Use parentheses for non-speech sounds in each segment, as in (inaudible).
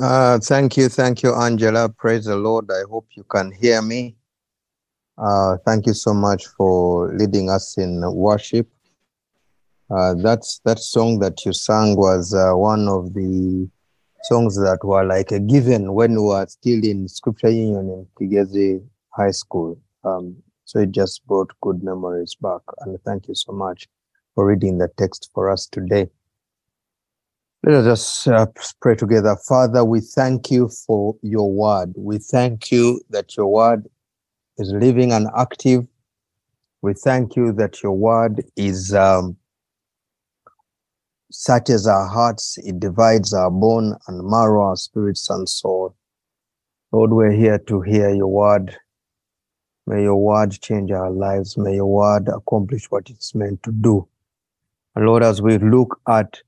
Uh, thank you, thank you, Angela. Praise the Lord. I hope you can hear me. Uh, thank you so much for leading us in worship. Uh, that's that song that you sang was uh, one of the songs that were like a given when we were still in Scripture Union in Kigezi High School. Um, so it just brought good memories back. And thank you so much for reading the text for us today. Let us just uh, pray together. Father, we thank you for your word. We thank you that your word is living and active. We thank you that your word is um, as our hearts, it divides our bone and marrow, our spirits and soul. Lord, we're here to hear your word. May your word change our lives. May your word accomplish what it's meant to do. And Lord, as we look at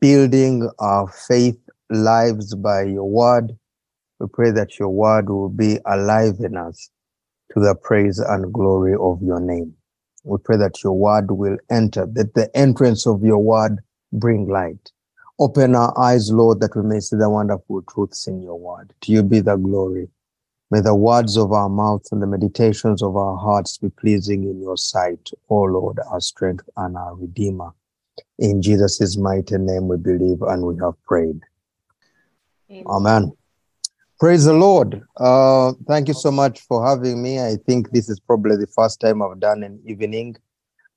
building our faith lives by your word. We pray that your word will be alive in us to the praise and glory of your name. We pray that your word will enter, that the entrance of your word bring light. Open our eyes, Lord, that we may see the wonderful truths in your word. To you be the glory. May the words of our mouths and the meditations of our hearts be pleasing in your sight, O Lord, our strength and our Redeemer. In Jesus' mighty name we believe and we have prayed. Amen. Amen. Praise the Lord. Uh, thank you so much for having me. I think this is probably the first time I've done an evening,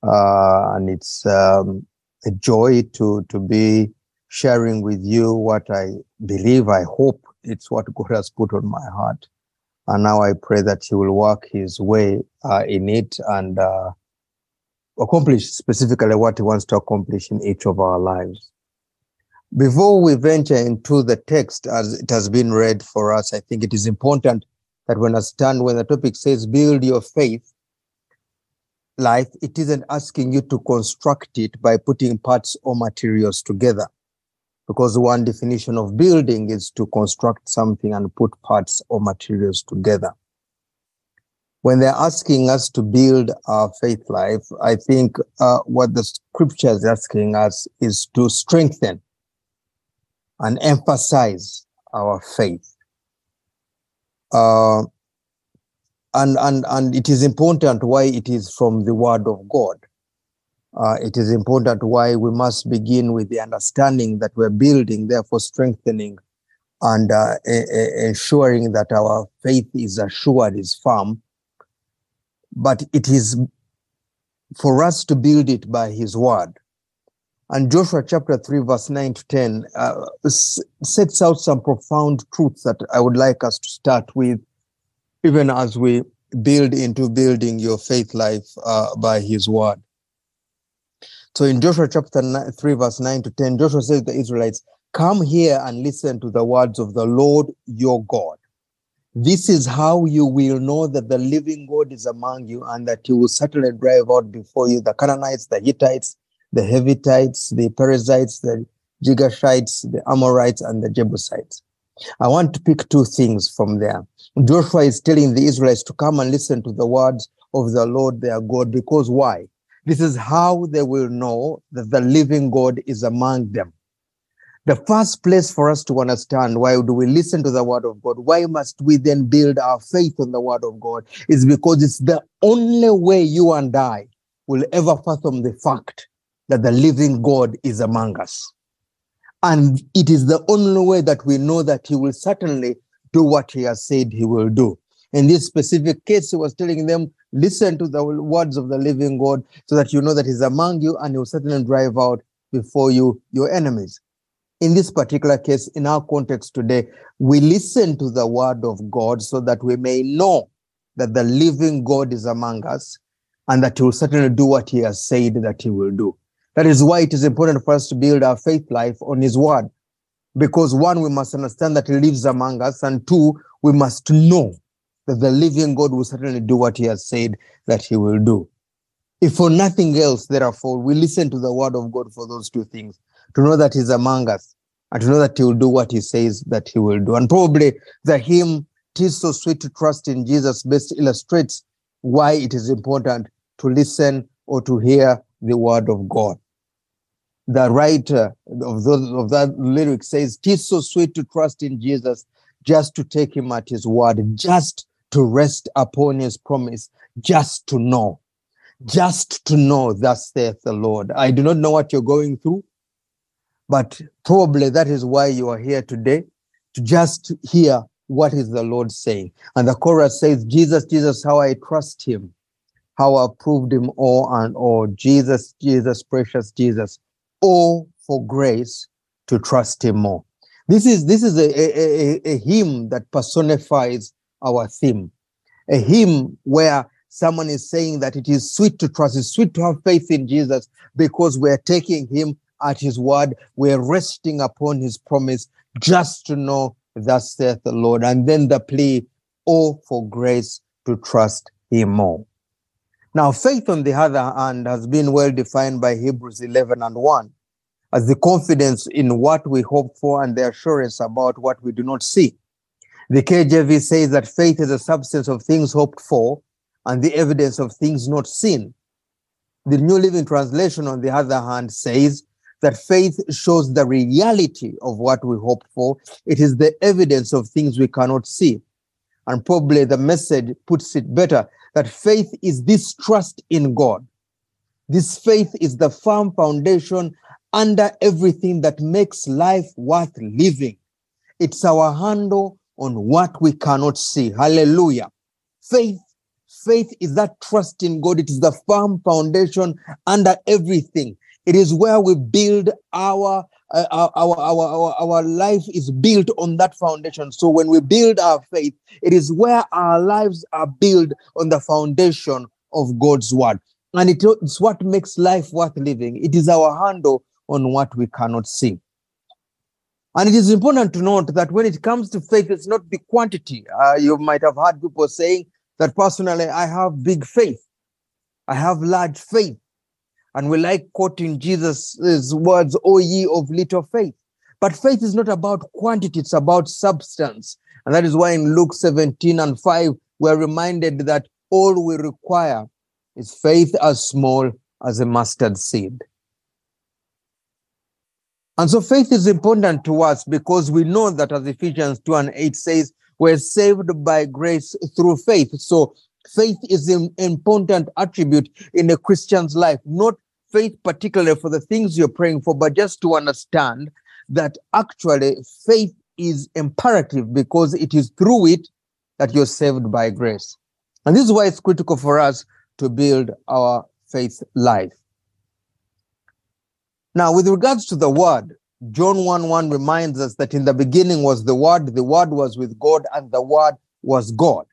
uh, and it's um, a joy to to be sharing with you what I believe. I hope it's what God has put on my heart, and now I pray that He will work His way uh, in it and uh, accomplish specifically what he wants to accomplish in each of our lives. Before we venture into the text as it has been read for us, I think it is important that when I stand, when the topic says build your faith life, it isn't asking you to construct it by putting parts or materials together. Because one definition of building is to construct something and put parts or materials together when they're asking us to build our faith life, I think uh, what the scripture is asking us is to strengthen and emphasize our faith. Uh, and, and, and it is important why it is from the word of God. Uh, it is important why we must begin with the understanding that we're building, therefore strengthening and uh, ensuring that our faith is assured, is firm, but it is for us to build it by his word. And Joshua chapter 3, verse 9 to 10 uh, sets out some profound truths that I would like us to start with, even as we build into building your faith life uh, by his word. So in Joshua chapter 9, 3, verse 9 to 10, Joshua says to the Israelites, Come here and listen to the words of the Lord your God. This is how you will know that the living God is among you and that he will certainly drive out before you the Canaanites, the Hittites, the Hivitites, the Perizzites, the Girgashites, the Amorites, and the Jebusites. I want to pick two things from there. Joshua is telling the Israelites to come and listen to the words of the Lord their God because why? This is how they will know that the living God is among them. The first place for us to understand why do we listen to the word of God? Why must we then build our faith on the word of God? Is because it's the only way you and I will ever fathom the fact that the living God is among us. And it is the only way that we know that he will certainly do what he has said he will do. In this specific case, he was telling them, listen to the words of the living God so that you know that he's among you and he will certainly drive out before you your enemies in this particular case, in our context today, we listen to the word of God so that we may know that the living God is among us and that he will certainly do what he has said that he will do. That is why it is important for us to build our faith life on his word. Because one, we must understand that he lives among us, and two, we must know that the living God will certainly do what he has said that he will do. If for nothing else, therefore, we listen to the word of God for those two things to know that he's among us and to know that he will do what he says that he will do. And probably the hymn, Tis so sweet to trust in Jesus, best illustrates why it is important to listen or to hear the word of God. the writer of those of that lyric says, "Tis so sweet to trust in Jesus, just to take him at his word, just to rest upon his promise, just to know, just to know, thus saith the Lord." I do not know what you're going through, but probably that is why you are here today, to just hear what is the Lord saying. And the chorus says, "Jesus, Jesus, how I trust him." How I proved him all and all. Jesus, Jesus, precious Jesus or for grace to trust him more. This is this is a, a, a, a hymn that personifies our theme. A hymn where someone is saying that it is sweet to trust, it's sweet to have faith in Jesus because we're taking him at his word, we're resting upon his promise just to know, thus saith the Lord. And then the plea, oh, for grace to trust him more. Now, faith, on the other hand, has been well defined by Hebrews 11 and 1 as the confidence in what we hope for and the assurance about what we do not see. The KJV says that faith is the substance of things hoped for and the evidence of things not seen. The New Living Translation, on the other hand, says that faith shows the reality of what we hope for. It is the evidence of things we cannot see. And probably the message puts it better that faith is this trust in God. This faith is the firm foundation under everything that makes life worth living. It's our handle on what we cannot see. Hallelujah. Faith, faith is that trust in God. It is the firm foundation under everything. It is where we build our uh, our, our, our, our life is built on that foundation. So when we build our faith, it is where our lives are built on the foundation of God's word. And it, it's what makes life worth living. It is our handle on what we cannot see. And it is important to note that when it comes to faith, it's not the quantity. Uh, you might have heard people saying that personally, I have big faith. I have large faith. And we like quoting Jesus' words, O ye of little faith. But faith is not about quantity, it's about substance. And that is why in Luke 17 and 5, we're reminded that all we require is faith as small as a mustard seed. And so faith is important to us because we know that as Ephesians 2 and 8 says, we're saved by grace through faith. So faith is an important attribute in a Christian's life, not faith particularly for the things you're praying for, but just to understand that actually faith is imperative because it is through it that you're saved by grace. And this is why it's critical for us to build our faith life. Now, with regards to the word, John 1 1 reminds us that in the beginning was the word, the word was with God, and the word was God.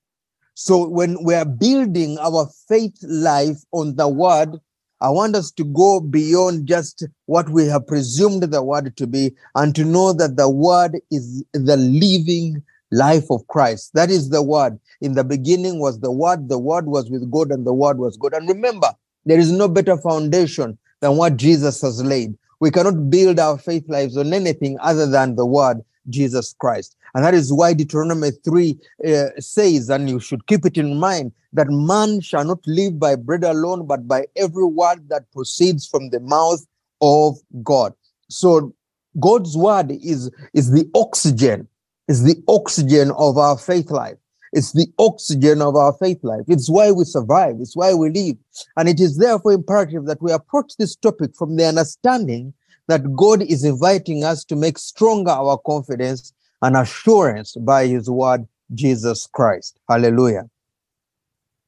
So when we are building our faith life on the word, I want us to go beyond just what we have presumed the word to be and to know that the word is the living life of Christ. That is the word. In the beginning was the word, the word was with God, and the word was God. And remember, there is no better foundation than what Jesus has laid. We cannot build our faith lives on anything other than the word Jesus Christ. And that is why Deuteronomy 3 uh, says, and you should keep it in mind, that man shall not live by bread alone, but by every word that proceeds from the mouth of God. So God's word is, is the oxygen, is the oxygen of our faith life. It's the oxygen of our faith life. It's why we survive. It's why we live. And it is therefore imperative that we approach this topic from the understanding that God is inviting us to make stronger our confidence and assurance by his word, Jesus Christ. Hallelujah.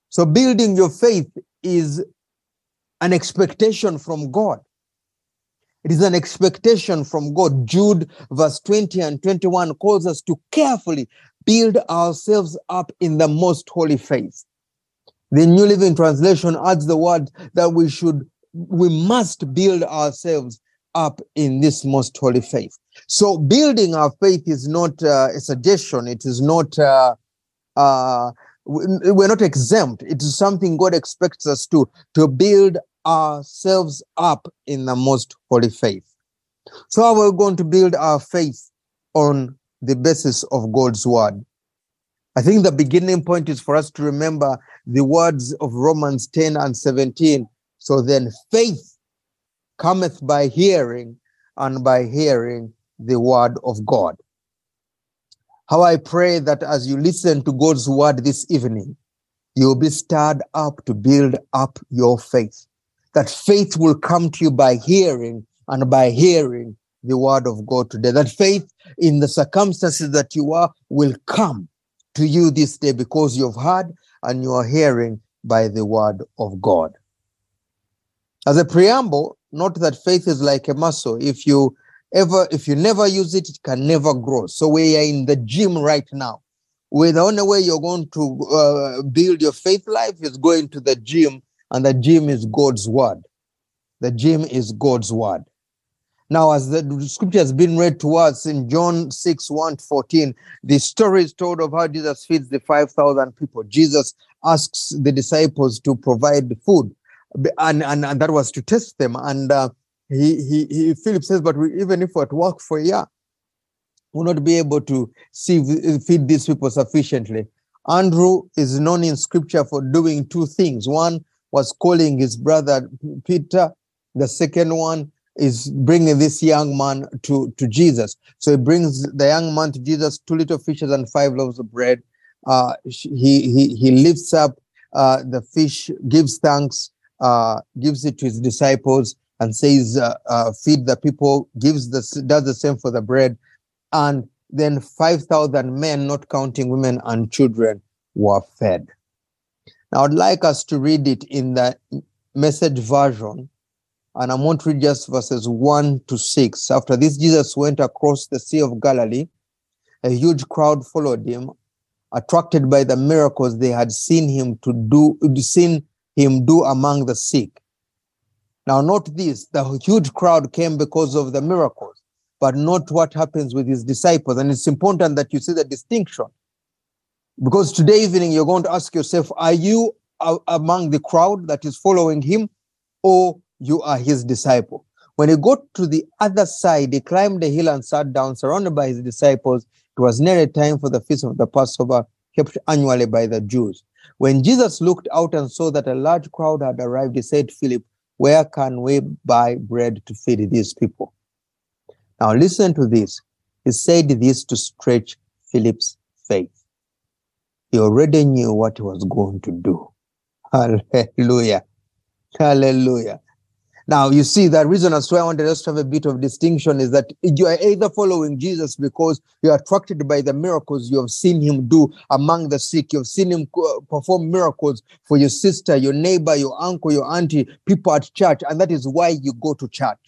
So building your faith is an expectation from God. It is an expectation from God. Jude, verse 20 and 21, calls us to carefully build ourselves up in the most holy faith. The New Living Translation adds the word that we should, we must build ourselves up in this most holy faith. So building our faith is not uh, a suggestion. It is not, uh, uh, we're not exempt. It is something God expects us to, to build ourselves up in the most holy faith. So how are we going to build our faith on the basis of God's word. I think the beginning point is for us to remember the words of Romans 10 and 17. So then faith cometh by hearing, and by hearing the word of God. How I pray that as you listen to God's word this evening, you'll be stirred up to build up your faith. That faith will come to you by hearing and by hearing the word of God today. That faith in the circumstances that you are will come to you this day because you've heard and you are hearing by the word of God. As a preamble, note that faith is like a muscle. If you ever, if you never use it, it can never grow. So we are in the gym right now. Where the only way you're going to uh, build your faith life is going to the gym, and the gym is God's word. The gym is God's word. Now, as the scripture has been read to us in John 6 1 14, the story is told of how Jesus feeds the 5,000 people. Jesus asks the disciples to provide food, and, and, and that was to test them. And uh, he, he, he, Philip says, But we, even if we at work for a year, we'll not be able to see, feed these people sufficiently. Andrew is known in scripture for doing two things. One was calling his brother Peter, the second one is bringing this young man to, to Jesus. So he brings the young man to Jesus, two little fishes and five loaves of bread. Uh, he, he, he lifts up uh, the fish, gives thanks, uh, gives it to his disciples, and says, uh, uh, "Feed the people." Gives the does the same for the bread, and then five thousand men, not counting women and children, were fed. Now, I'd like us to read it in the message version and I'm going to read just verses 1 to 6. After this, Jesus went across the Sea of Galilee. A huge crowd followed him, attracted by the miracles they had seen him to do, seen him do among the sick. Now, note this: the huge crowd came because of the miracles, but not what happens with his disciples. And it's important that you see the distinction, because today evening you're going to ask yourself: Are you among the crowd that is following him, or you are his disciple. When he got to the other side, he climbed the hill and sat down, surrounded by his disciples. It was nearly time for the feast of the Passover, kept annually by the Jews. When Jesus looked out and saw that a large crowd had arrived, he said, Philip, where can we buy bread to feed these people? Now listen to this. He said this to stretch Philip's faith. He already knew what he was going to do. (laughs) Hallelujah. Hallelujah. Now, you see, the reason as to why I wanted us to have a bit of distinction is that you are either following Jesus because you are attracted by the miracles you have seen him do among the sick. You've seen him uh, perform miracles for your sister, your neighbor, your uncle, your auntie, people at church, and that is why you go to church.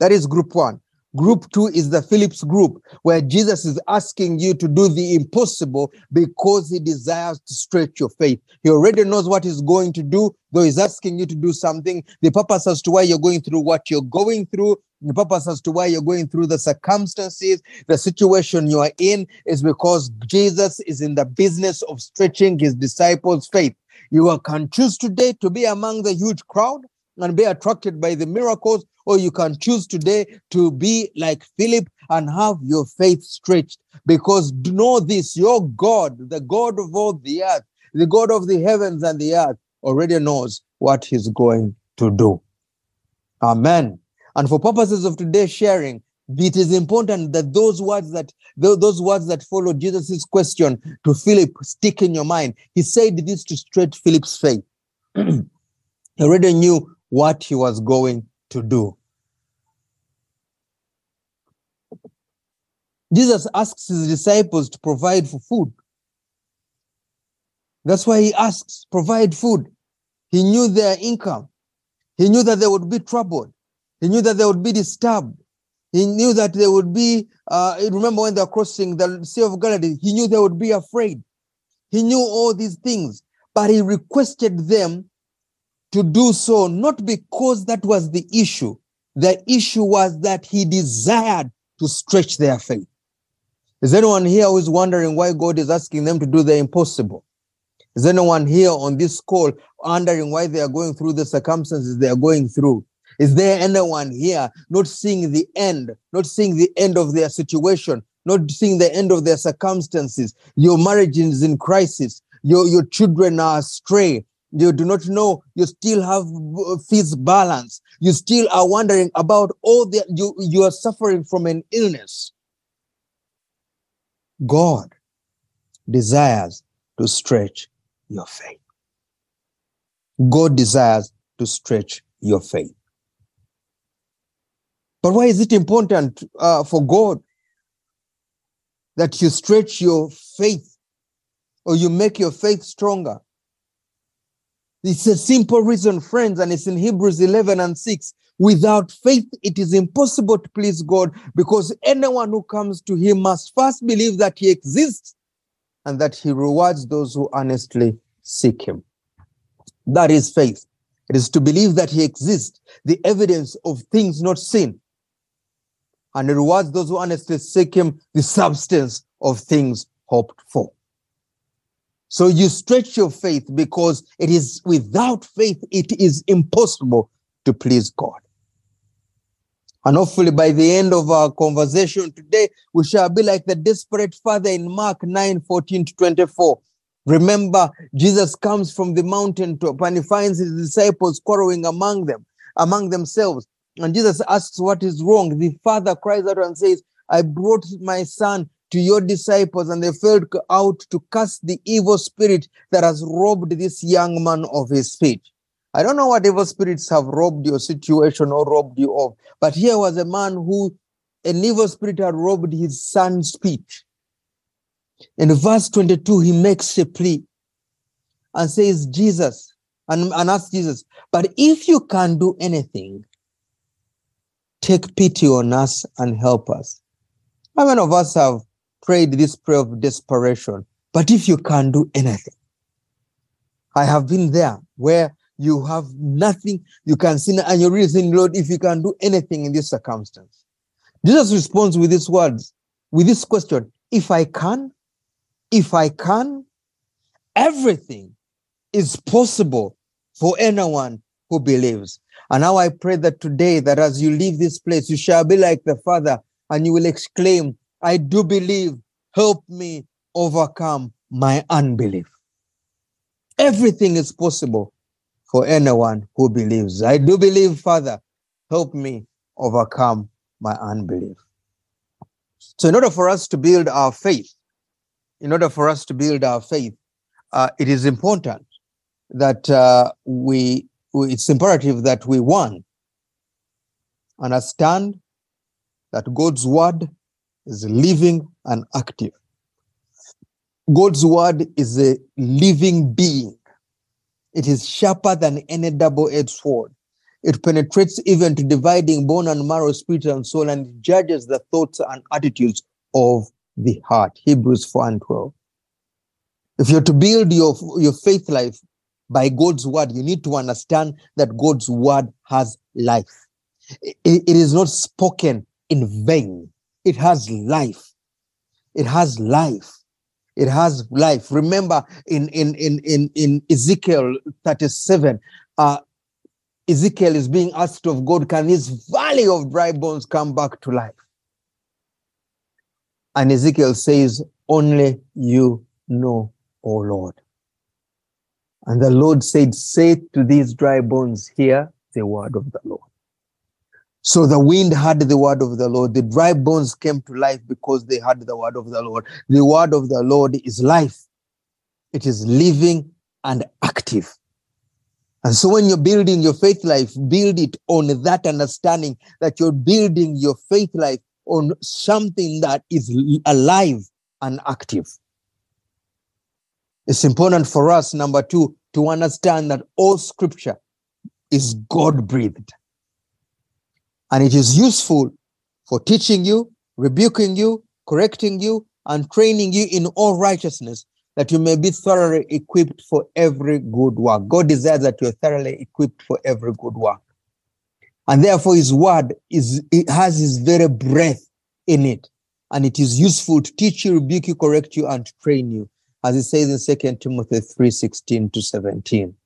That is group one. Group two is the Phillips group, where Jesus is asking you to do the impossible because he desires to stretch your faith. He already knows what he's going to do, though he's asking you to do something. The purpose as to why you're going through what you're going through, the purpose as to why you're going through the circumstances, the situation you are in, is because Jesus is in the business of stretching his disciples' faith. You can choose today to be among the huge crowd and be attracted by the miracles, or you can choose today to be like Philip and have your faith stretched. Because know this your God, the God of all the earth, the God of the heavens and the earth, already knows what he's going to do. Amen. And for purposes of today's sharing, it is important that those words that those words that follow Jesus' question to Philip stick in your mind. He said this to stretch Philip's faith. (clears throat) he already knew what he was going to do. Jesus asks his disciples to provide for food. That's why he asks, provide food. He knew their income. He knew that they would be troubled. He knew that they would be disturbed. He knew that they would be, uh, remember when they're crossing the Sea of Galilee, he knew they would be afraid. He knew all these things, but he requested them to do so, not because that was the issue. The issue was that he desired to stretch their faith. Is anyone here who is wondering why God is asking them to do the impossible? Is anyone here on this call wondering why they are going through the circumstances they are going through? Is there anyone here not seeing the end, not seeing the end of their situation, not seeing the end of their circumstances? Your marriage is in crisis. Your, your children are astray you do not know, you still have feast balance, you still are wondering about all that you, you are suffering from an illness. God desires to stretch your faith. God desires to stretch your faith. But why is it important uh, for God that you stretch your faith or you make your faith stronger? It's a simple reason, friends, and it's in Hebrews 11 and 6. Without faith, it is impossible to please God because anyone who comes to Him must first believe that He exists and that He rewards those who honestly seek Him. That is faith. It is to believe that He exists, the evidence of things not seen and rewards those who honestly seek him the substance of things hoped for. So you stretch your faith because it is without faith, it is impossible to please God. And hopefully, by the end of our conversation today, we shall be like the desperate father in Mark 9 14 to 24. Remember, Jesus comes from the mountaintop and he finds his disciples quarreling among them, among themselves. And Jesus asks what is wrong. The father cries out and says, I brought my son to your disciples, and they failed out to cast the evil spirit that has robbed this young man of his speech. I don't know what evil spirits have robbed your situation or robbed you of, but here was a man who an evil spirit had robbed his son's speech. In verse 22, he makes a plea and says, Jesus, and, and asks Jesus, but if you can do anything, take pity on us and help us. How many of us have prayed this prayer of desperation? But if you can do anything, I have been there where you have nothing, you can sin, and you're really saying, Lord, if you can do anything in this circumstance. Jesus responds with these words, with this question If I can, if I can, everything is possible for anyone who believes. And now I pray that today, that as you leave this place, you shall be like the Father and you will exclaim, I do believe, help me overcome my unbelief. Everything is possible for anyone who believes. I do believe, Father, help me overcome my unbelief. So, in order for us to build our faith, in order for us to build our faith, uh, it is important that uh, we it's imperative that we, one, understand that God's word is living and active. God's word is a living being. It is sharper than any double edged sword. It penetrates even to dividing bone and marrow, spirit and soul, and judges the thoughts and attitudes of the heart. Hebrews 4 and 12. If you're to build your, your faith life by God's word, you need to understand that God's word has life. it, it is not spoken in vain. It has life. It has life. It has life. Remember in, in, in, in, in Ezekiel 37, uh, Ezekiel is being asked of God, can this valley of dry bones come back to life? And Ezekiel says, only you know, O Lord. And the Lord said, Say to these dry bones, Hear the word of the Lord. So the wind heard the word of the Lord. The dry bones came to life because they heard the word of the Lord. The word of the Lord is life, it is living and active. And so when you're building your faith life, build it on that understanding that you're building your faith life on something that is alive and active. It's important for us, number two, to understand that all scripture is God breathed. And it is useful for teaching you, rebuking you, correcting you, and training you in all righteousness, that you may be thoroughly equipped for every good work. God desires that you're thoroughly equipped for every good work. And therefore, his word is it has his very breath in it. And it is useful to teach you, rebuke you, correct you, and train you as it says in 2 Timothy 3 16 to 17.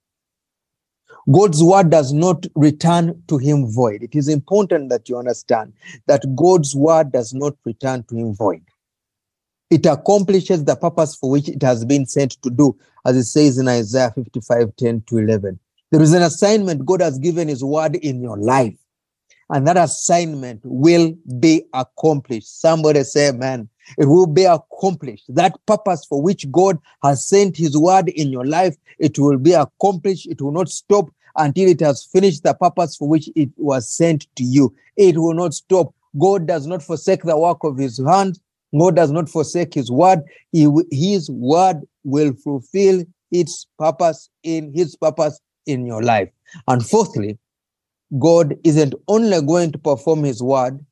God's word does not return to him void. It is important that you understand that God's word does not return to him void. it accomplishes the purpose for which it has been sent to do, as it says in Isaiah 55 10 to 11. There is an assignment God has given His word in your life, and that assignment will be accomplished. Somebody say, Man, it will be accomplished. That purpose for which God has sent His word in your life, it will be accomplished. It will not stop until it has finished the purpose for which it was sent to you. It will not stop. God does not forsake the work of His hand. God does not forsake His word. He, his word will fulfill its purpose in His purpose in your life. And fourthly, God isn't only going to perform His word,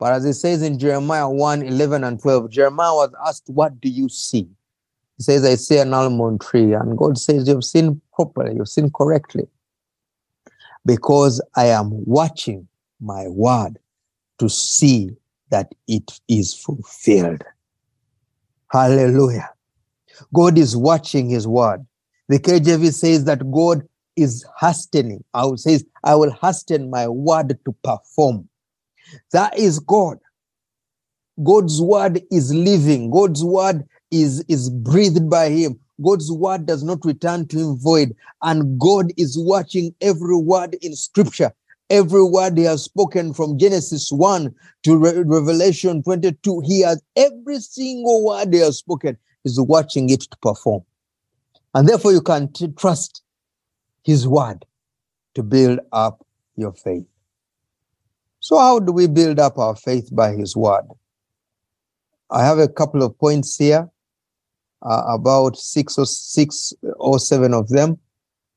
but as it says in Jeremiah 1 11 and 12, Jeremiah was asked, What do you see? He says, I see an almond tree. And God says, You've seen properly, you've seen correctly. Because I am watching my word to see that it is fulfilled. Hallelujah. God is watching his word. The KJV says that God is hastening. I will say, I will hasten my word to perform. That is God. God's word is living. God's word is, is breathed by him. God's word does not return to him void. And God is watching every word in scripture. Every word he has spoken from Genesis 1 to Re- Revelation 22, he has every single word he has spoken is watching it to perform. And therefore, you can t- trust his word to build up your faith. So, how do we build up our faith by His word? I have a couple of points here, uh, about six or six or seven of them,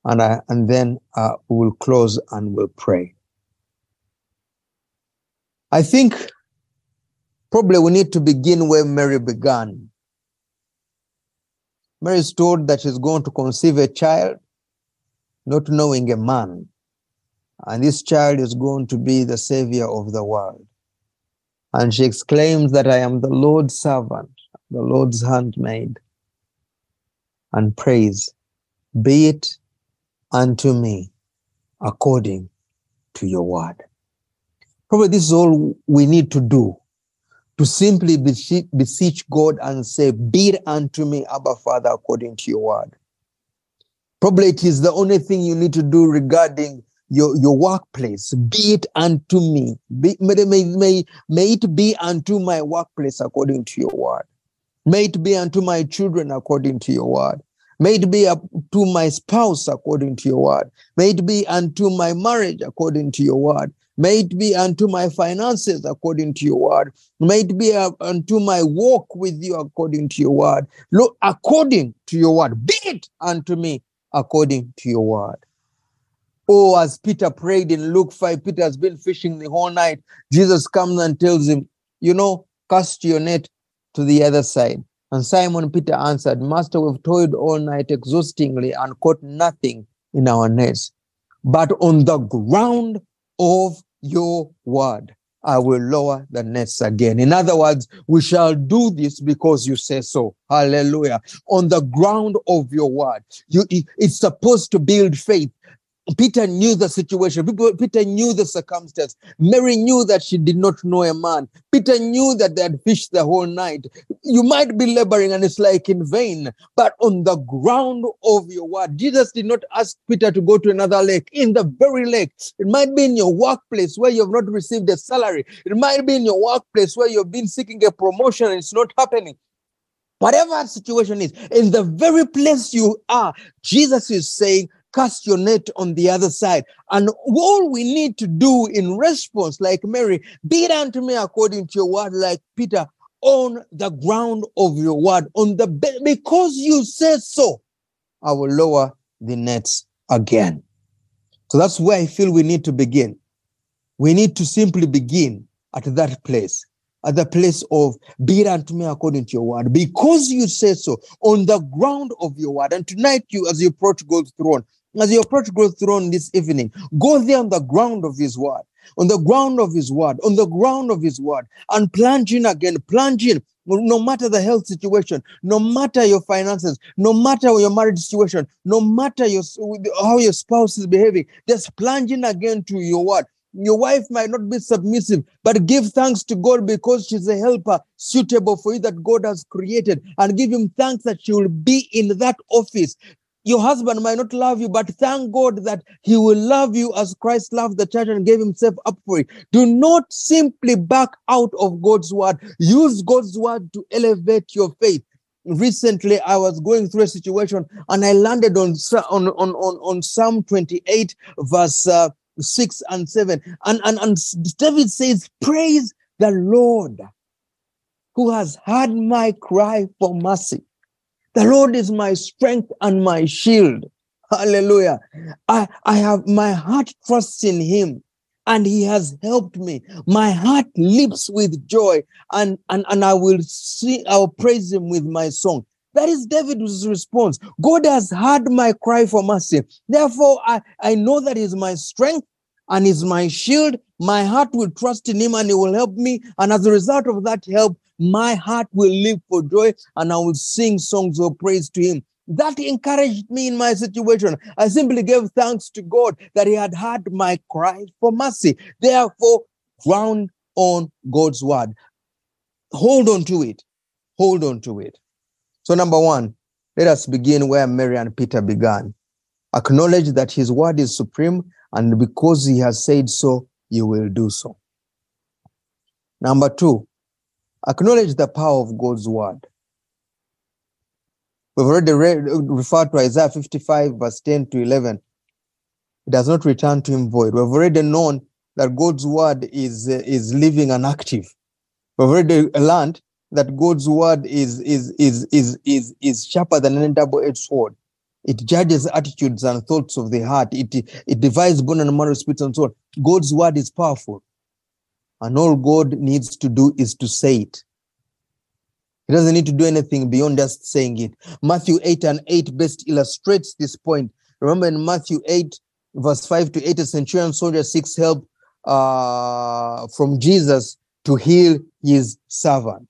and I, and then uh, we will close and we'll pray. I think probably we need to begin where Mary began. Mary is told that she's going to conceive a child, not knowing a man. And this child is going to be the savior of the world. And she exclaims that I am the Lord's servant, the Lord's handmaid, and praise Be it unto me according to your word. Probably this is all we need to do to simply beseech God and say, Be it unto me, Abba Father, according to your word. Probably it is the only thing you need to do regarding your, your workplace, be it unto me. Be, may, may, may it be unto my workplace according to your word. May it be unto my children according to your word. May it be to my spouse according to your word. May it be unto my marriage according to your word. May it be unto my finances according to your word. May it be unto my walk with you according to your word. Look, according to your word. Be it unto me according to your word. Oh, as Peter prayed in Luke 5, Peter has been fishing the whole night. Jesus comes and tells him, You know, cast your net to the other side. And Simon Peter answered, Master, we've toiled all night exhaustingly and caught nothing in our nets. But on the ground of your word, I will lower the nets again. In other words, we shall do this because you say so. Hallelujah. On the ground of your word. You, it's supposed to build faith. Peter knew the situation. Peter knew the circumstance. Mary knew that she did not know a man. Peter knew that they had fished the whole night. You might be laboring and it's like in vain, but on the ground of your word, Jesus did not ask Peter to go to another lake. In the very lake, it might be in your workplace where you have not received a salary. It might be in your workplace where you've been seeking a promotion and it's not happening. Whatever situation is, in the very place you are, Jesus is saying, cast your net on the other side. And all we need to do in response, like Mary, be it unto me according to your word, like Peter, on the ground of your word, on the bed, because you said so, I will lower the nets again. So that's where I feel we need to begin. We need to simply begin at that place at the place of be it unto me according to your word, because you say so on the ground of your word. And tonight, you as you approach God's throne, as you approach God's throne this evening, go there on the ground of His word, on the ground of His word, on the ground of His word, and plunge in again, plunge in. No matter the health situation, no matter your finances, no matter your marriage situation, no matter your how your spouse is behaving, just plunge in again to your word. Your wife might not be submissive, but give thanks to God because she's a helper suitable for you that God has created, and give Him thanks that she will be in that office. Your husband might not love you, but thank God that He will love you as Christ loved the church and gave Himself up for it. Do not simply back out of God's word. Use God's word to elevate your faith recently i was going through a situation and i landed on on on on, on psalm 28 verse uh, 6 and 7 and, and and david says praise the lord who has heard my cry for mercy the lord is my strength and my shield hallelujah i i have my heart trusts in him and he has helped me. My heart leaps with joy, and, and, and I will see, I'll praise him with my song. That is David's response. God has heard my cry for mercy. Therefore, I, I know that is my strength and is my shield. My heart will trust in him and he will help me. And as a result of that help, my heart will live for joy and I will sing songs of praise to him. That encouraged me in my situation. I simply gave thanks to God that He had heard my cry for mercy. Therefore, ground on God's word. Hold on to it. Hold on to it. So, number one, let us begin where Mary and Peter began. Acknowledge that His word is supreme, and because He has said so, you will do so. Number two, acknowledge the power of God's word. We've already read, referred to Isaiah 55, verse 10 to 11. It does not return to him void. We've already known that God's word is, is living and active. We've already learned that God's word is, is, is, is, is, is sharper than any double-edged sword. It judges attitudes and thoughts of the heart. It, it divides bone and marrow, spirit and soul. God's word is powerful. And all God needs to do is to say it. He doesn't need to do anything beyond just saying it. Matthew 8 and 8 best illustrates this point. Remember in Matthew 8, verse 5 to 8, a centurion soldier seeks help uh, from Jesus to heal his servant.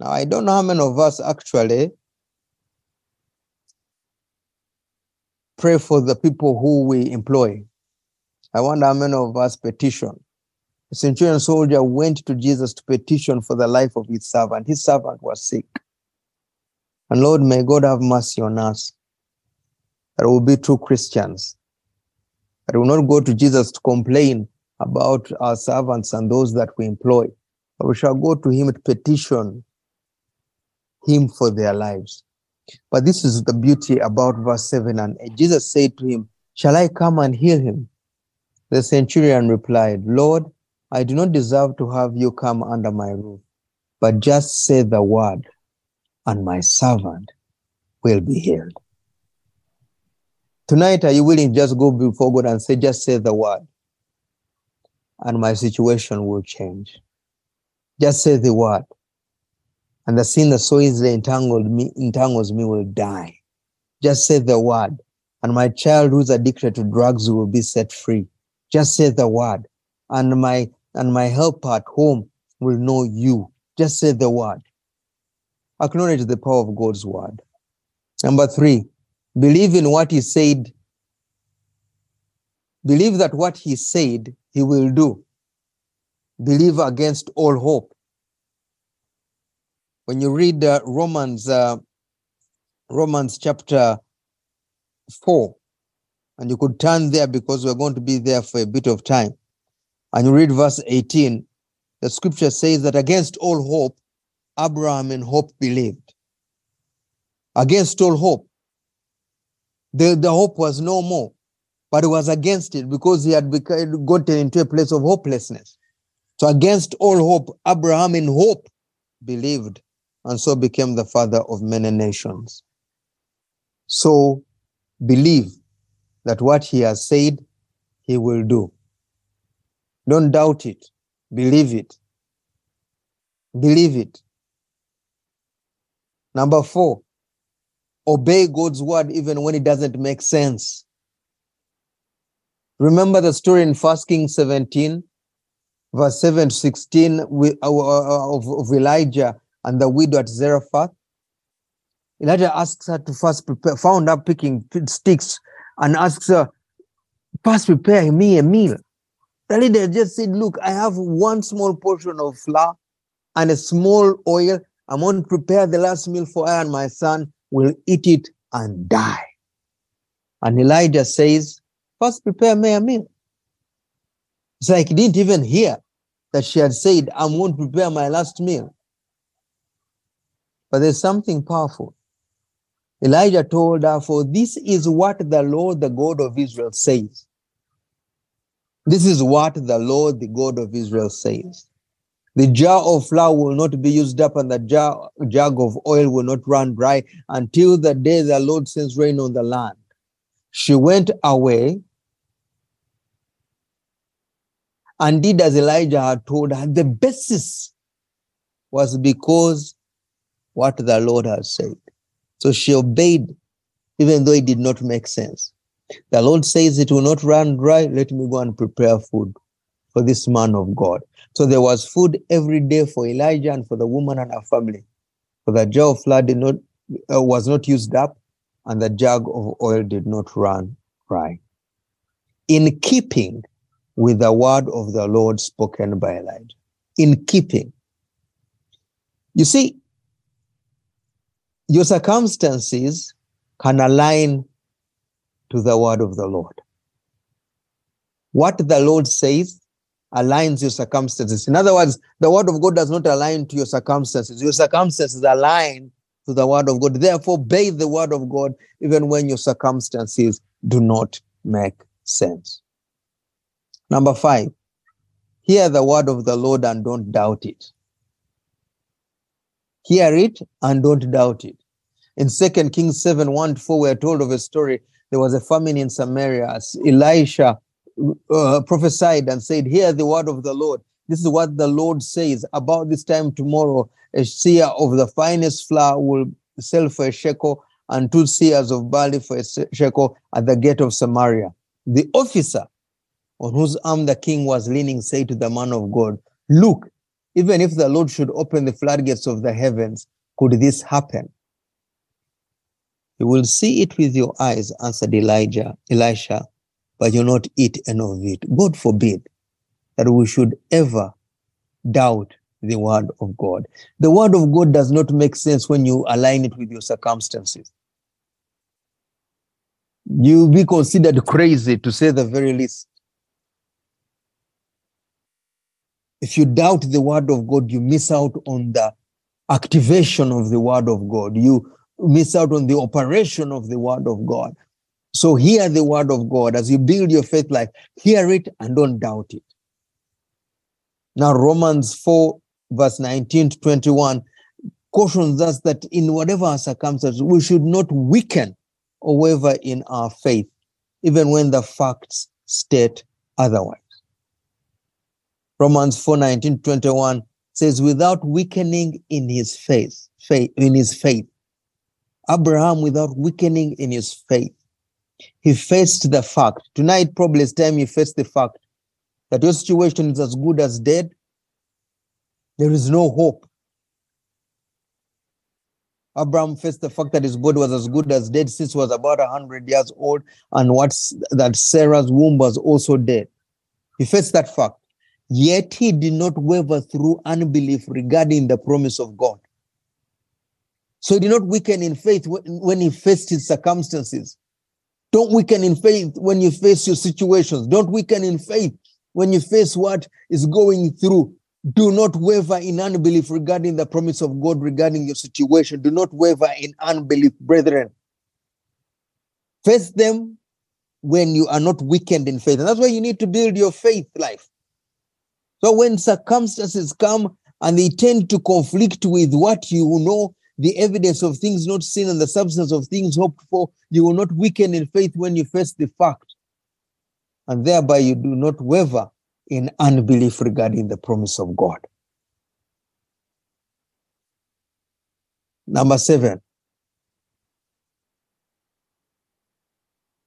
Now, I don't know how many of us actually pray for the people who we employ. I wonder how many of us petition the centurion soldier went to Jesus to petition for the life of his servant. His servant was sick. And Lord, may God have mercy on us that will be true Christians, that will not go to Jesus to complain about our servants and those that we employ, but we shall go to him to petition him for their lives. But this is the beauty about verse 7 and 8. Jesus said to him, Shall I come and heal him? The centurion replied, Lord, I do not deserve to have you come under my roof, but just say the word, and my servant will be healed. Tonight, are you willing to just go before God and say, just say the word, and my situation will change? Just say the word, and the sin that so easily entangled me, entangles me will die. Just say the word, and my child who's addicted to drugs will be set free. Just say the word, and my and my helper at home will know you. Just say the word. Acknowledge the power of God's word. Number three, believe in what he said. Believe that what he said he will do. Believe against all hope. When you read uh, Romans, uh, Romans chapter 4, and you could turn there because we're going to be there for a bit of time and you read verse 18, the scripture says that against all hope, Abraham in hope believed. Against all hope. The, the hope was no more, but it was against it because he had gotten into a place of hopelessness. So against all hope, Abraham in hope believed and so became the father of many nations. So believe that what he has said, he will do. Don't doubt it. Believe it. Believe it. Number four, obey God's word even when it doesn't make sense. Remember the story in First Kings 17, verse 7 to 16 uh, uh, of, of Elijah and the widow at Zarephath? Elijah asks her to first prepare, found her picking sticks and asks her, First, prepare me a meal. The leader just said, Look, I have one small portion of flour and a small oil. I'm going to prepare the last meal for I and my son will eat it and die. And Elijah says, First, prepare me a meal. It's like he didn't even hear that she had said, I'm going to prepare my last meal. But there's something powerful. Elijah told her, For this is what the Lord, the God of Israel, says. This is what the Lord, the God of Israel, says. The jar of flour will not be used up, and the jar, jug of oil will not run dry until the day the Lord sends rain on the land. She went away and did as Elijah had told her. The basis was because what the Lord had said. So she obeyed, even though it did not make sense. The Lord says it will not run dry. Let me go and prepare food for this man of God. So there was food every day for Elijah and for the woman and her family. For the jar of flour did not uh, was not used up, and the jug of oil did not run dry. In keeping with the word of the Lord spoken by Elijah. In keeping. You see, your circumstances can align to the word of the Lord. What the Lord says aligns your circumstances. In other words, the word of God does not align to your circumstances. Your circumstances align to the word of God. Therefore, obey the word of God even when your circumstances do not make sense. Number five, hear the word of the Lord and don't doubt it. Hear it and don't doubt it. In 2 Kings 7 1 4, we are told of a story. There was a famine in Samaria. Elisha uh, prophesied and said, Hear the word of the Lord. This is what the Lord says. About this time tomorrow, a seah of the finest flour will sell for a shekel, and two seahs of barley for a shekel at the gate of Samaria. The officer on whose arm the king was leaning said to the man of God, Look, even if the Lord should open the floodgates of the heavens, could this happen? You will see it with your eyes, answered Elijah, Elisha, but you'll not eat any of it. God forbid that we should ever doubt the word of God. The word of God does not make sense when you align it with your circumstances. You'll be considered crazy to say the very least. If you doubt the word of God, you miss out on the activation of the word of God. You miss out on the operation of the word of God. So hear the word of God as you build your faith life. Hear it and don't doubt it. Now, Romans 4, verse 19 to 21 cautions us that in whatever circumstances, we should not weaken or waver in our faith, even when the facts state otherwise. Romans 4 19 21 says, without weakening in his faith, faith, in his faith. Abraham, without weakening in his faith, he faced the fact. Tonight, probably it's time you face the fact that your situation is as good as dead. There is no hope. Abraham faced the fact that his body was as good as dead since he was about 100 years old, and what's that Sarah's womb was also dead. He faced that fact. Yet he did not waver through unbelief regarding the promise of God. So he did not weaken in faith when he faced his circumstances. Don't weaken in faith when you face your situations. Don't weaken in faith when you face what is going through. Do not waver in unbelief regarding the promise of God regarding your situation. Do not waver in unbelief, brethren. Face them when you are not weakened in faith. And that's why you need to build your faith life. So when circumstances come and they tend to conflict with what you know, the evidence of things not seen and the substance of things hoped for, you will not weaken in faith when you face the fact. And thereby you do not waver in unbelief regarding the promise of God. Number seven.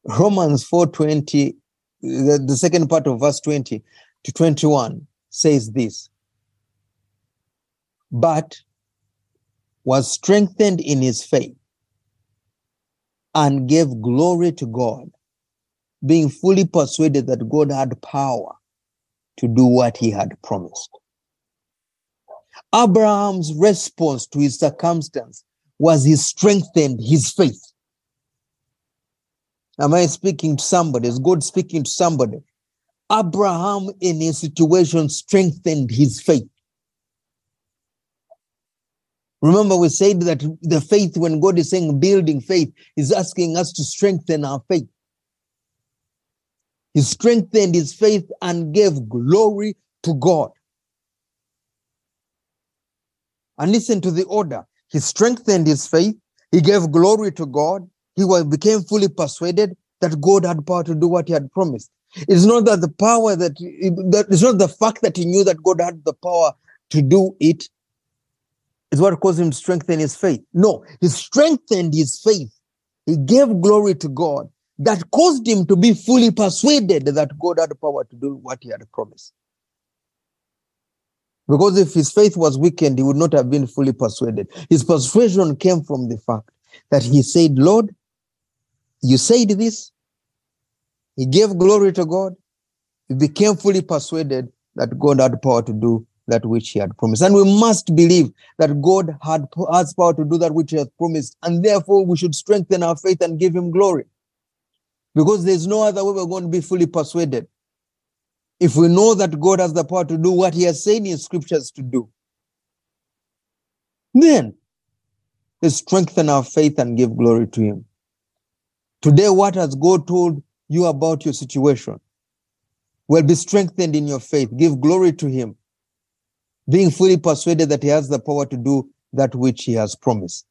Romans 4:20, the, the second part of verse 20 to 21 says this but was strengthened in his faith and gave glory to God, being fully persuaded that God had power to do what he had promised. Abraham's response to his circumstance was he strengthened his faith. Am I speaking to somebody? Is God speaking to somebody? Abraham, in his situation, strengthened his faith. Remember, we said that the faith, when God is saying building faith, is asking us to strengthen our faith. He strengthened his faith and gave glory to God. And listen to the order. He strengthened his faith. He gave glory to God. He became fully persuaded that God had power to do what he had promised. It's not that the power that, that it's not the fact that he knew that God had the power to do it is what caused him to strengthen his faith. No, he strengthened his faith. He gave glory to God that caused him to be fully persuaded that God had power to do what he had promised. Because if his faith was weakened, he would not have been fully persuaded. His persuasion came from the fact that he said, Lord, you said this. He gave glory to God. He became fully persuaded that God had power to do that which he had promised. And we must believe that God had has power to do that which he has promised. And therefore, we should strengthen our faith and give him glory. Because there's no other way we're going to be fully persuaded. If we know that God has the power to do what he has said in scriptures to do, then we strengthen our faith and give glory to him. Today, what has God told you about your situation? Well, be strengthened in your faith. Give glory to Him, being fully persuaded that He has the power to do that which He has promised.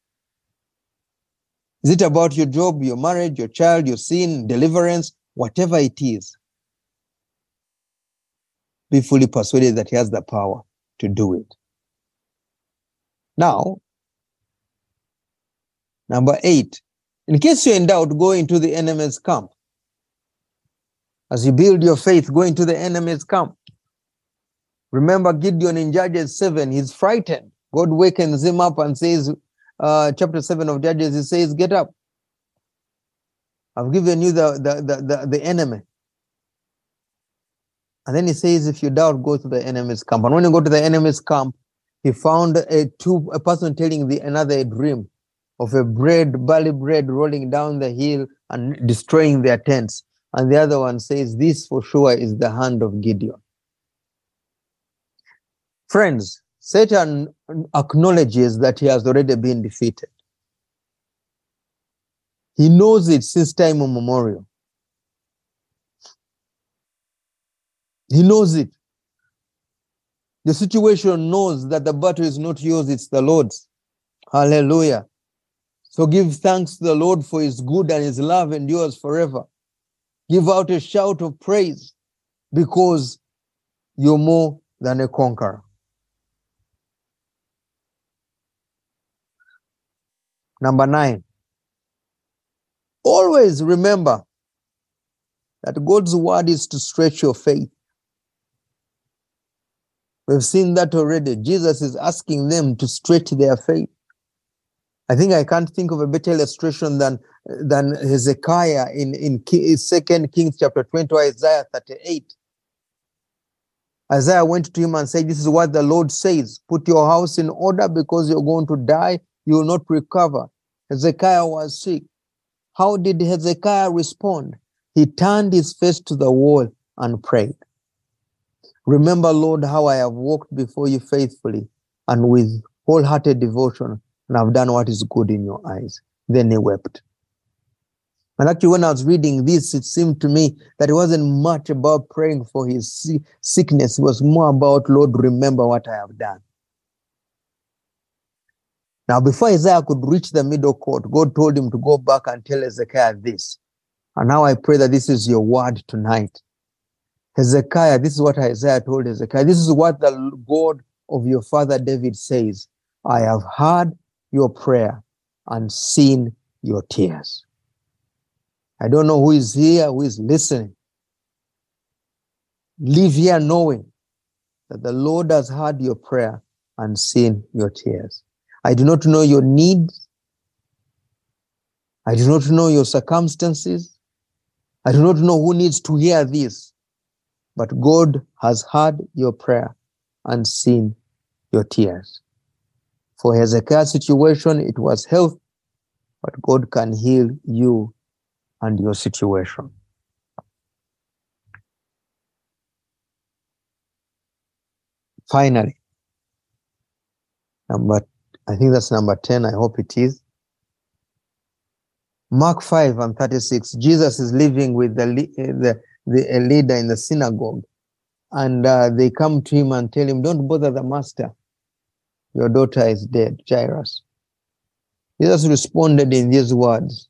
Is it about your job, your marriage, your child, your sin, deliverance, whatever it is? Be fully persuaded that He has the power to do it. Now, number eight, in case you're in doubt, go into the enemy's camp. As you build your faith, go into the enemy's camp. Remember Gideon in Judges 7, he's frightened. God wakens him up and says, uh, chapter 7 of Judges, he says, Get up. I've given you the, the, the, the, the enemy. And then he says, If you doubt, go to the enemy's camp. And when you go to the enemy's camp, he found a two a person telling the another a dream of a bread, barley bread rolling down the hill and destroying their tents. And the other one says, This for sure is the hand of Gideon. Friends, Satan acknowledges that he has already been defeated. He knows it since time immemorial. He knows it. The situation knows that the battle is not yours, it's the Lord's. Hallelujah. So give thanks to the Lord for his good and his love endures forever. Give out a shout of praise because you're more than a conqueror. Number nine, always remember that God's word is to stretch your faith. We've seen that already. Jesus is asking them to stretch their faith. I think I can't think of a better illustration than than Hezekiah in in Second Kings chapter twenty, Isaiah thirty-eight. Isaiah went to him and said, "This is what the Lord says: Put your house in order, because you're going to die. You will not recover." Hezekiah was sick. How did Hezekiah respond? He turned his face to the wall and prayed. Remember, Lord, how I have walked before you faithfully and with wholehearted devotion and I've done what is good in your eyes. Then he wept. And actually, when I was reading this, it seemed to me that it wasn't much about praying for his sickness. It was more about, Lord, remember what I have done. Now, before Isaiah could reach the middle court, God told him to go back and tell Hezekiah this. And now I pray that this is your word tonight. Hezekiah, this is what Isaiah told Hezekiah. This is what the God of your father David says. I have heard your prayer and seen your tears. I don't know who is here, who is listening. Live here knowing that the Lord has heard your prayer and seen your tears. I do not know your needs. I do not know your circumstances. I do not know who needs to hear this, but God has heard your prayer and seen your tears. For Hezekiah's situation, it was health, but God can heal you and your situation. Finally, number, I think that's number 10. I hope it is. Mark 5 and 36. Jesus is living with the, the, the leader in the synagogue, and uh, they come to him and tell him, Don't bother the master. Your daughter is dead, Jairus. Jesus responded in these words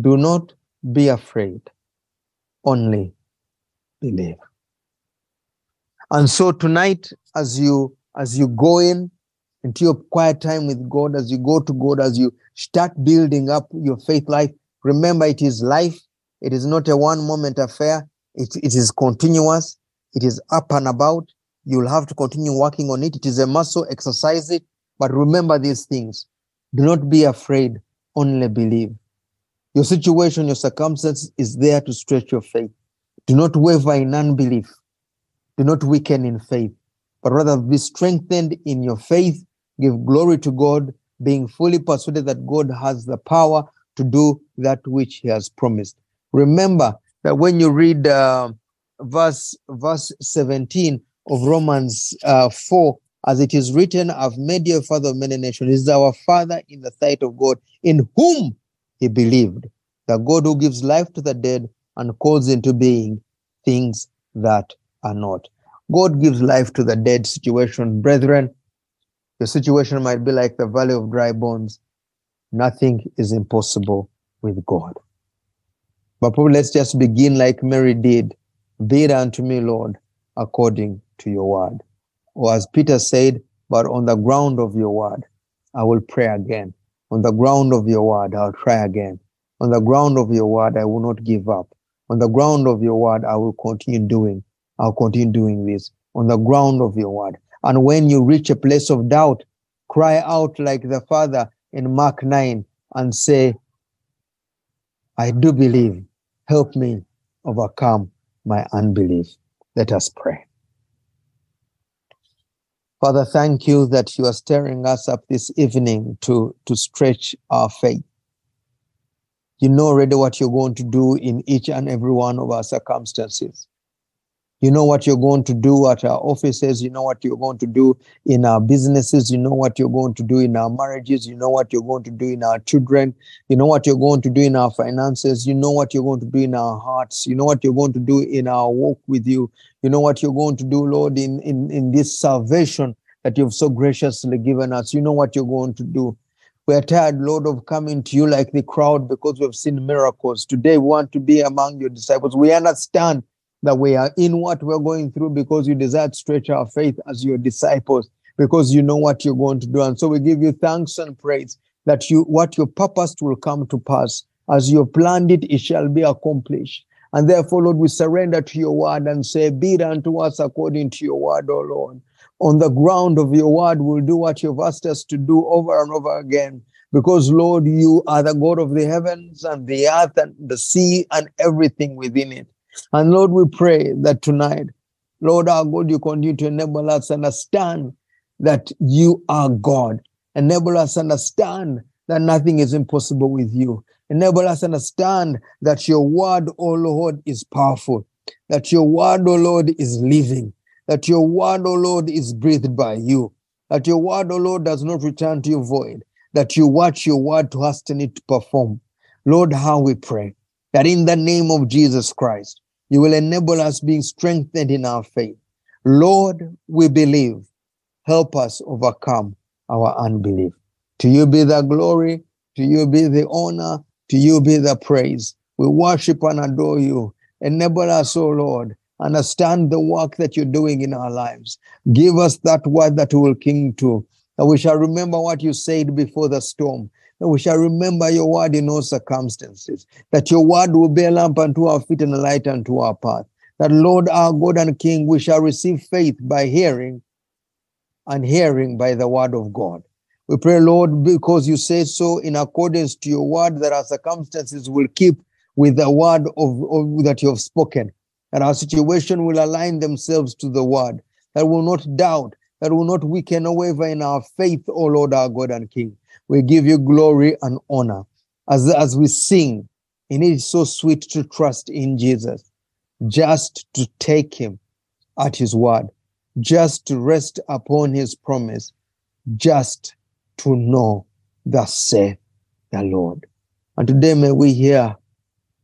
Do not be afraid, only believe. And so tonight, as you as you go in into your quiet time with God, as you go to God, as you start building up your faith life, remember it is life. It is not a one moment affair. It, it is continuous. It is up and about. You'll have to continue working on it. It is a muscle, exercise it. But remember these things. Do not be afraid, only believe. Your situation, your circumstance is there to stretch your faith. Do not waver in unbelief. Do not weaken in faith, but rather be strengthened in your faith. Give glory to God, being fully persuaded that God has the power to do that which He has promised. Remember that when you read uh, verse verse 17 of Romans uh, 4, as it is written, I've made you a father of many nations. Is our father in the sight of God, in whom he believed, the God who gives life to the dead and calls into being things that are not. God gives life to the dead situation. Brethren, your situation might be like the valley of dry bones. Nothing is impossible with God. But probably let's just begin like Mary did. Be it unto me, Lord, according to your word. Or as Peter said, but on the ground of your word, I will pray again. On the ground of your word, I'll try again. On the ground of your word, I will not give up. On the ground of your word, I will continue doing I'll continue doing this on the ground of your word. And when you reach a place of doubt, cry out like the Father in Mark 9 and say, I do believe. Help me overcome my unbelief. Let us pray. Father, thank you that you are stirring us up this evening to, to stretch our faith. You know already what you're going to do in each and every one of our circumstances. You know what you're going to do at our offices. You know what you're going to do in our businesses. You know what you're going to do in our marriages. You know what you're going to do in our children. You know what you're going to do in our finances. You know what you're going to do in our hearts. You know what you're going to do in our walk with you. You know what you're going to do, Lord, in, in, in this salvation that you've so graciously given us. You know what you're going to do. We are tired, Lord, of coming to you like the crowd because we've seen miracles. Today, we want to be among your disciples. We understand that we are in what we're going through because you desire to stretch our faith as your disciples, because you know what you're going to do. And so we give you thanks and praise that you what you purposed will come to pass. As you planned it, it shall be accomplished. And therefore, Lord, we surrender to your word and say, Be it unto us according to your word, O Lord. On the ground of your word, we'll do what you've asked us to do over and over again. Because, Lord, you are the God of the heavens and the earth and the sea and everything within it. And Lord, we pray that tonight, Lord our God, you continue to enable us understand that you are God. Enable us understand that nothing is impossible with you. Enable us understand that your word, O Lord, is powerful, that your word, O Lord, is living, that your word, O Lord, is breathed by you, that your word, O Lord, does not return to you void, that you watch your word to hasten it to perform. Lord, how we pray that in the name of Jesus Christ, you will enable us being strengthened in our faith. Lord, we believe. Help us overcome our unbelief. To you be the glory, to you be the honor, to you be the praise. We worship and adore you. Enable us, O oh Lord, understand the work that you're doing in our lives. Give us that word that we will cling to, that we shall remember what you said before the storm, that we shall remember your word in all circumstances, that your word will be a lamp unto our feet and a light unto our path. That, Lord, our God and King, we shall receive faith by hearing, and hearing by the word of God. We pray, Lord, because you say so in accordance to your word, that our circumstances will keep with the word of, of that you have spoken. That our situation will align themselves to the word. That will not doubt. That will not weaken or waver in our faith, O Lord, our God and King. We give you glory and honor as as we sing. And it is so sweet to trust in Jesus, just to take Him at His word, just to rest upon His promise, just to know thus saith the Lord. And today may we hear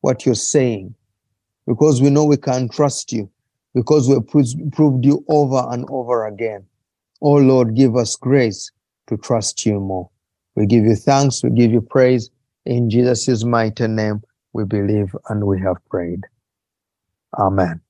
what you're saying because we know we can trust you because we have proved you over and over again. Oh Lord, give us grace to trust you more. We give you thanks, we give you praise. In Jesus' mighty name, we believe and we have prayed. Amen.